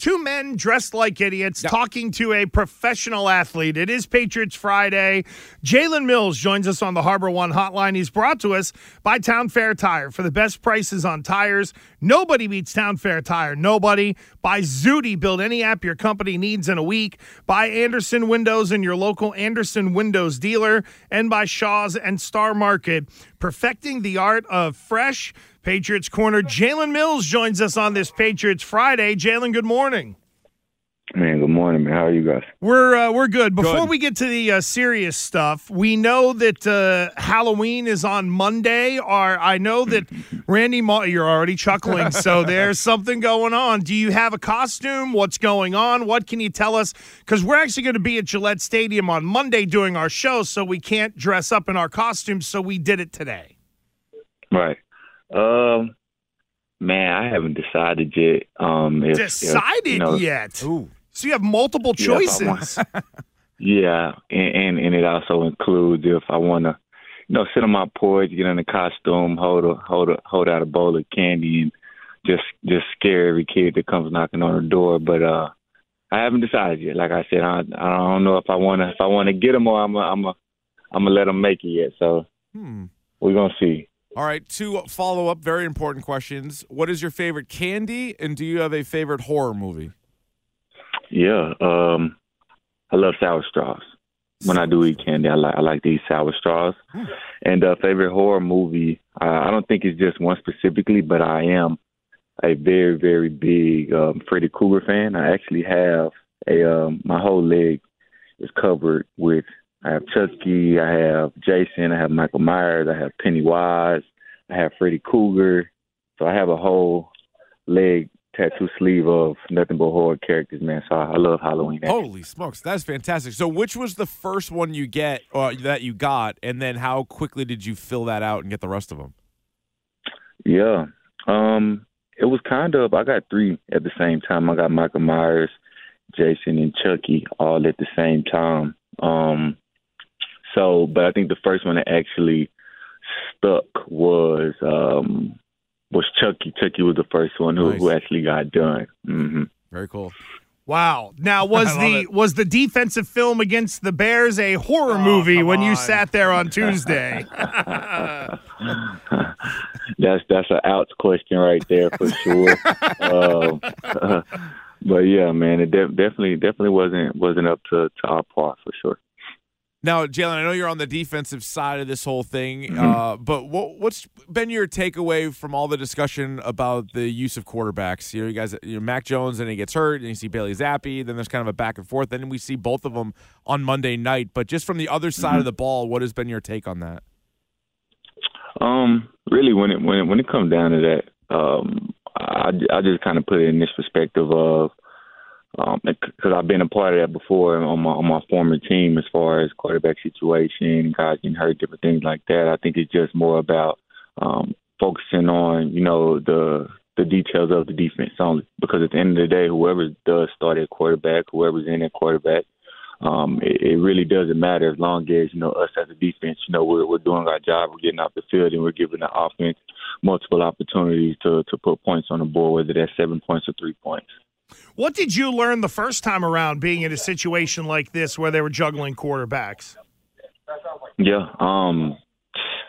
two men dressed like idiots talking to a professional athlete. It is Patriots Friday. Jalen Mills joins us on the Harbor One hotline. He's brought to us by Town Fair Tire for the best prices on tires. Nobody beats Town Fair Tire. Nobody. By Zudy, build any app your company needs in a week. By Andersen Windows and your local Andersen Windows dealer. And by Shaw's and Star Market, perfecting the art of fresh. Patriots corner Jalen Mills joins us on this Patriots Friday. Jalen, good morning. Man, good morning, man. How are you guys? We're uh, we're good. Before Good. we get to the uh, serious stuff, we know that uh, Halloween is on Monday. Or I know that Randy, Ma- you're already chuckling, so there's something going on. Do you have a costume? What's going on? What can you tell us? Because we're actually going to be at Gillette Stadium on Monday doing our show, so we can't dress up in our costumes. So we did it today. Right. Um, man, I haven't decided yet. Um, if, if, Decided you know, yet? Ooh. So you have multiple Yeah, want- choices. Yeah, and, and and it also includes if I want to, you know, sit on my porch, get in a costume, hold a hold a hold out a bowl of candy, and just just scare every kid that comes knocking on the door. But uh, I haven't decided yet. Like I said, I I don't know if I want to if I want to get them or I'm a, I'm a, I'm gonna let them make it yet. So Hmm. we're gonna see. All right, two follow up, very important questions. What is your favorite candy, and do you have a favorite horror movie? Yeah, um, I love sour straws. When I do eat candy, I like I like to eat sour straws. And uh, favorite horror movie, uh, I don't think it's just one specifically, but I am a very very big um, Freddy Krueger fan. I actually have a um, my whole leg is covered with. I have Chucky, I have Jason, I have Michael Myers, I have Pennywise, I have Freddy Krueger. So I have a whole leg tattoo sleeve of nothing but horror characters, man. So I, I love Halloween. Holy smokes, that's fantastic. So, which was the first one you get uh, that you got, and then how quickly did you fill that out and get the rest of them? Yeah. Um, it was kind of I got three at the same time. I got Michael Myers, Jason, and Chucky all at the same time. Um, so, but I think the first one that actually stuck was um was Chucky. Chucky was the first one who, Nice. who actually got done. hmm Very cool. Wow. Now was the it. was the defensive film against the Bears a horror movie come when you sat there on Tuesday? that's that's an outs question right there for sure. um, but yeah, man, it de- definitely definitely wasn't wasn't up to, to our par for sure. Now, Jalen, I know you're on the defensive side of this whole thing, uh, but what, what's been your takeaway from all the discussion about the use of quarterbacks? You know, you guys, you know, Mac Jones, and he gets hurt, and you see Bailey Zappe. Then there's kind of a back and forth. And then we see both of them on Monday night. But just from the other side of the ball, what has been your take on that? Um, really, when it when it, when it comes down to that, um, I I just kind of put it in this perspective of um because I've been a part of that before on my on my former team as far as quarterback situation, guys getting hurt, different things like that. I think it's just more about um focusing on you know the the details of the defense only because at the end of the day, whoever does start at quarterback, whoever's in at quarterback, um, it, it really doesn't matter as long as you know us as a defense, you know, we're we're doing our job, we're getting off the field, and we're giving the offense multiple opportunities to to put points on the board, whether that's seven points or three points. What did you learn the first time around being in a situation like this where they were juggling quarterbacks? Yeah, um,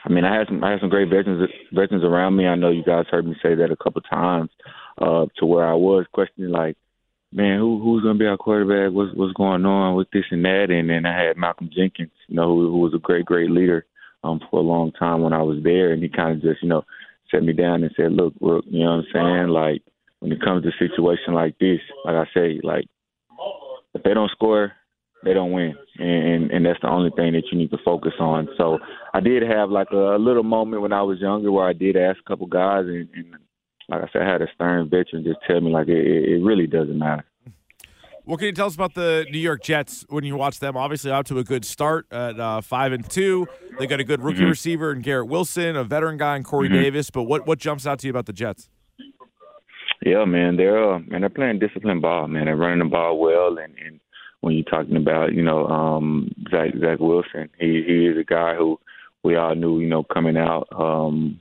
I mean, I had some I had some great veterans veterans around me. I know you guys heard me say that a couple times, uh, to where I was questioning like, man, who who's gonna be our quarterback? What's what's going on with this and that? And then I had Malcolm Jenkins, you know, who, who was a great great leader um, for a long time when I was there, and he kind of just you know set me down and said, look, look, you know what I'm saying? Like when it comes to a situation like this, like I say, like if they don't score, they don't win, and and that's the only thing that you need to focus on. So I did have like a, a little moment when I was younger where I did ask a couple guys, and, and like I said, I had a stern veteran just tell me like it, it really doesn't matter. What can you tell us about the New York Jets when you watch them? Obviously, out to a good start at uh, five and two. They got a good rookie receiver in Garrett Wilson, a veteran guy in Corey Davis. But what what jumps out to you about the Jets? Yeah, man, they're uh, man, they're playing disciplined ball, man. They're running the ball well, and, and when you're talking about, you know, um, Zach Zach Wilson, he he is a guy who we all knew, you know, coming out um,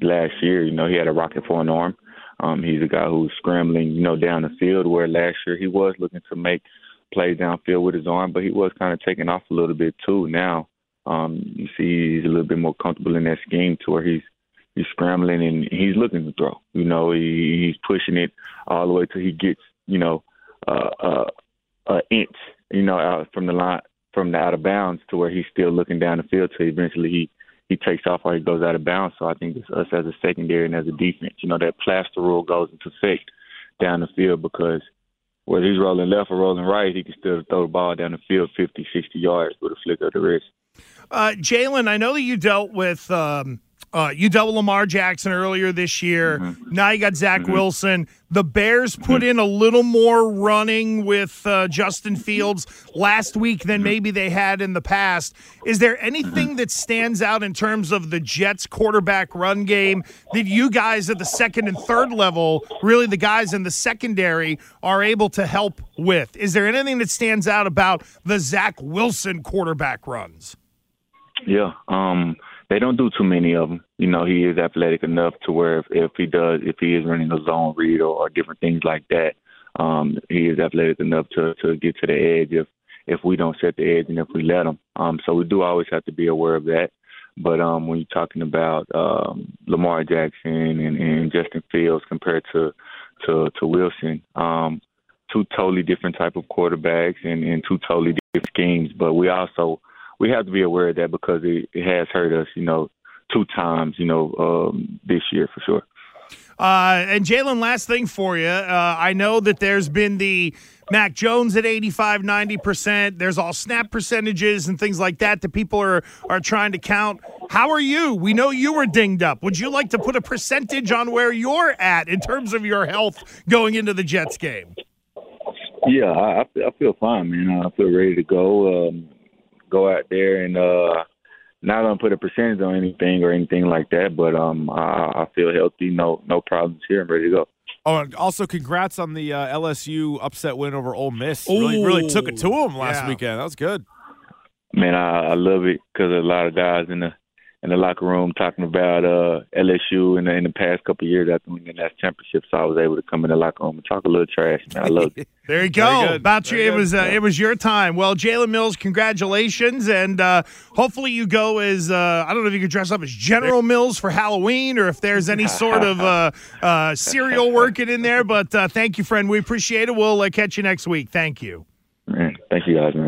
last year. You know, he had a rocket for an arm. Um, he's a guy who's scrambling, you know, down the field. Where last year he was looking to make plays downfield with his arm, but he was kind of taking off a little bit too. Now, um, you see, he's a little bit more comfortable in that scheme to where he's he's scrambling and he's looking to throw. You know, he, he's pushing it all the way till he gets, you know, uh, uh, an inch, you know, out from the line from the out of bounds to where he's still looking down the field till eventually he he takes off or he goes out of bounds. So I think it's us as a secondary and as a defense, you know, that plaster rule goes into effect down the field because whether he's rolling left or rolling right, he can still throw the ball down the field 50, 60 yards with a flick of the wrist. Uh, Jalen, I know that you dealt with um, uh, you double Lamar Jackson earlier this year. Mm-hmm. Now you got Zach mm-hmm. Wilson. The Bears put mm-hmm. in a little more running with uh, Justin Fields last week than mm-hmm. maybe they had in the past. Is there anything mm-hmm. that stands out in terms of the Jets quarterback run game that you guys at the second and third level, really the guys in the secondary, are able to help with? Is there anything that stands out about the Zach Wilson quarterback runs? Yeah. Um, they don't do too many of them. You know, he is athletic enough to where if, if he does, if he is running a zone read or, or different things like that, um, he is athletic enough to to get to the edge if if we don't set the edge and if we let him. Um, so we do always have to be aware of that. But um, when you're talking about um, Lamar Jackson and, and Justin Fields compared to to, to Wilson, um, two totally different type of quarterbacks and, and two totally different schemes. But we also we have to be aware of that because it, it has hurt us, you know, two times, you know, um, this year for sure. Uh, and Jalen, last thing for you. Uh, I know that there's been the Mac Jones at 85, 90%. There's all snap percentages and things like that that people are, are trying to count. How are you? We know you were dinged up. Would you like to put a percentage on where you're at in terms of your health going into the Jets game? Yeah, I, I feel fine, man. I feel ready to go. Um, go out there and uh not gonna put a percentage on anything or anything like that, but um I, I feel healthy, no no problems here. I'm ready to go. Oh, and also congrats on the uh, LSU upset win over Ole Miss. Ooh, really, really took it to them last yeah. weekend. That was good. Man, I, I love it because a lot of guys in the in the locker room talking about uh, LSU in the, in the past couple of years after winning that championship. So I was able to come in the locker room and talk a little trash. Man, I love it. there you go. About you, it was uh, it was your time. Well, Jalen Mills, congratulations, and uh, hopefully you go as uh, I don't know if you could dress up as General Mills for Halloween or if there's any sort of uh, uh, cereal working in there. But thank you, friend. We appreciate it. We'll catch you next week. Thank you. Man, thank you guys, man.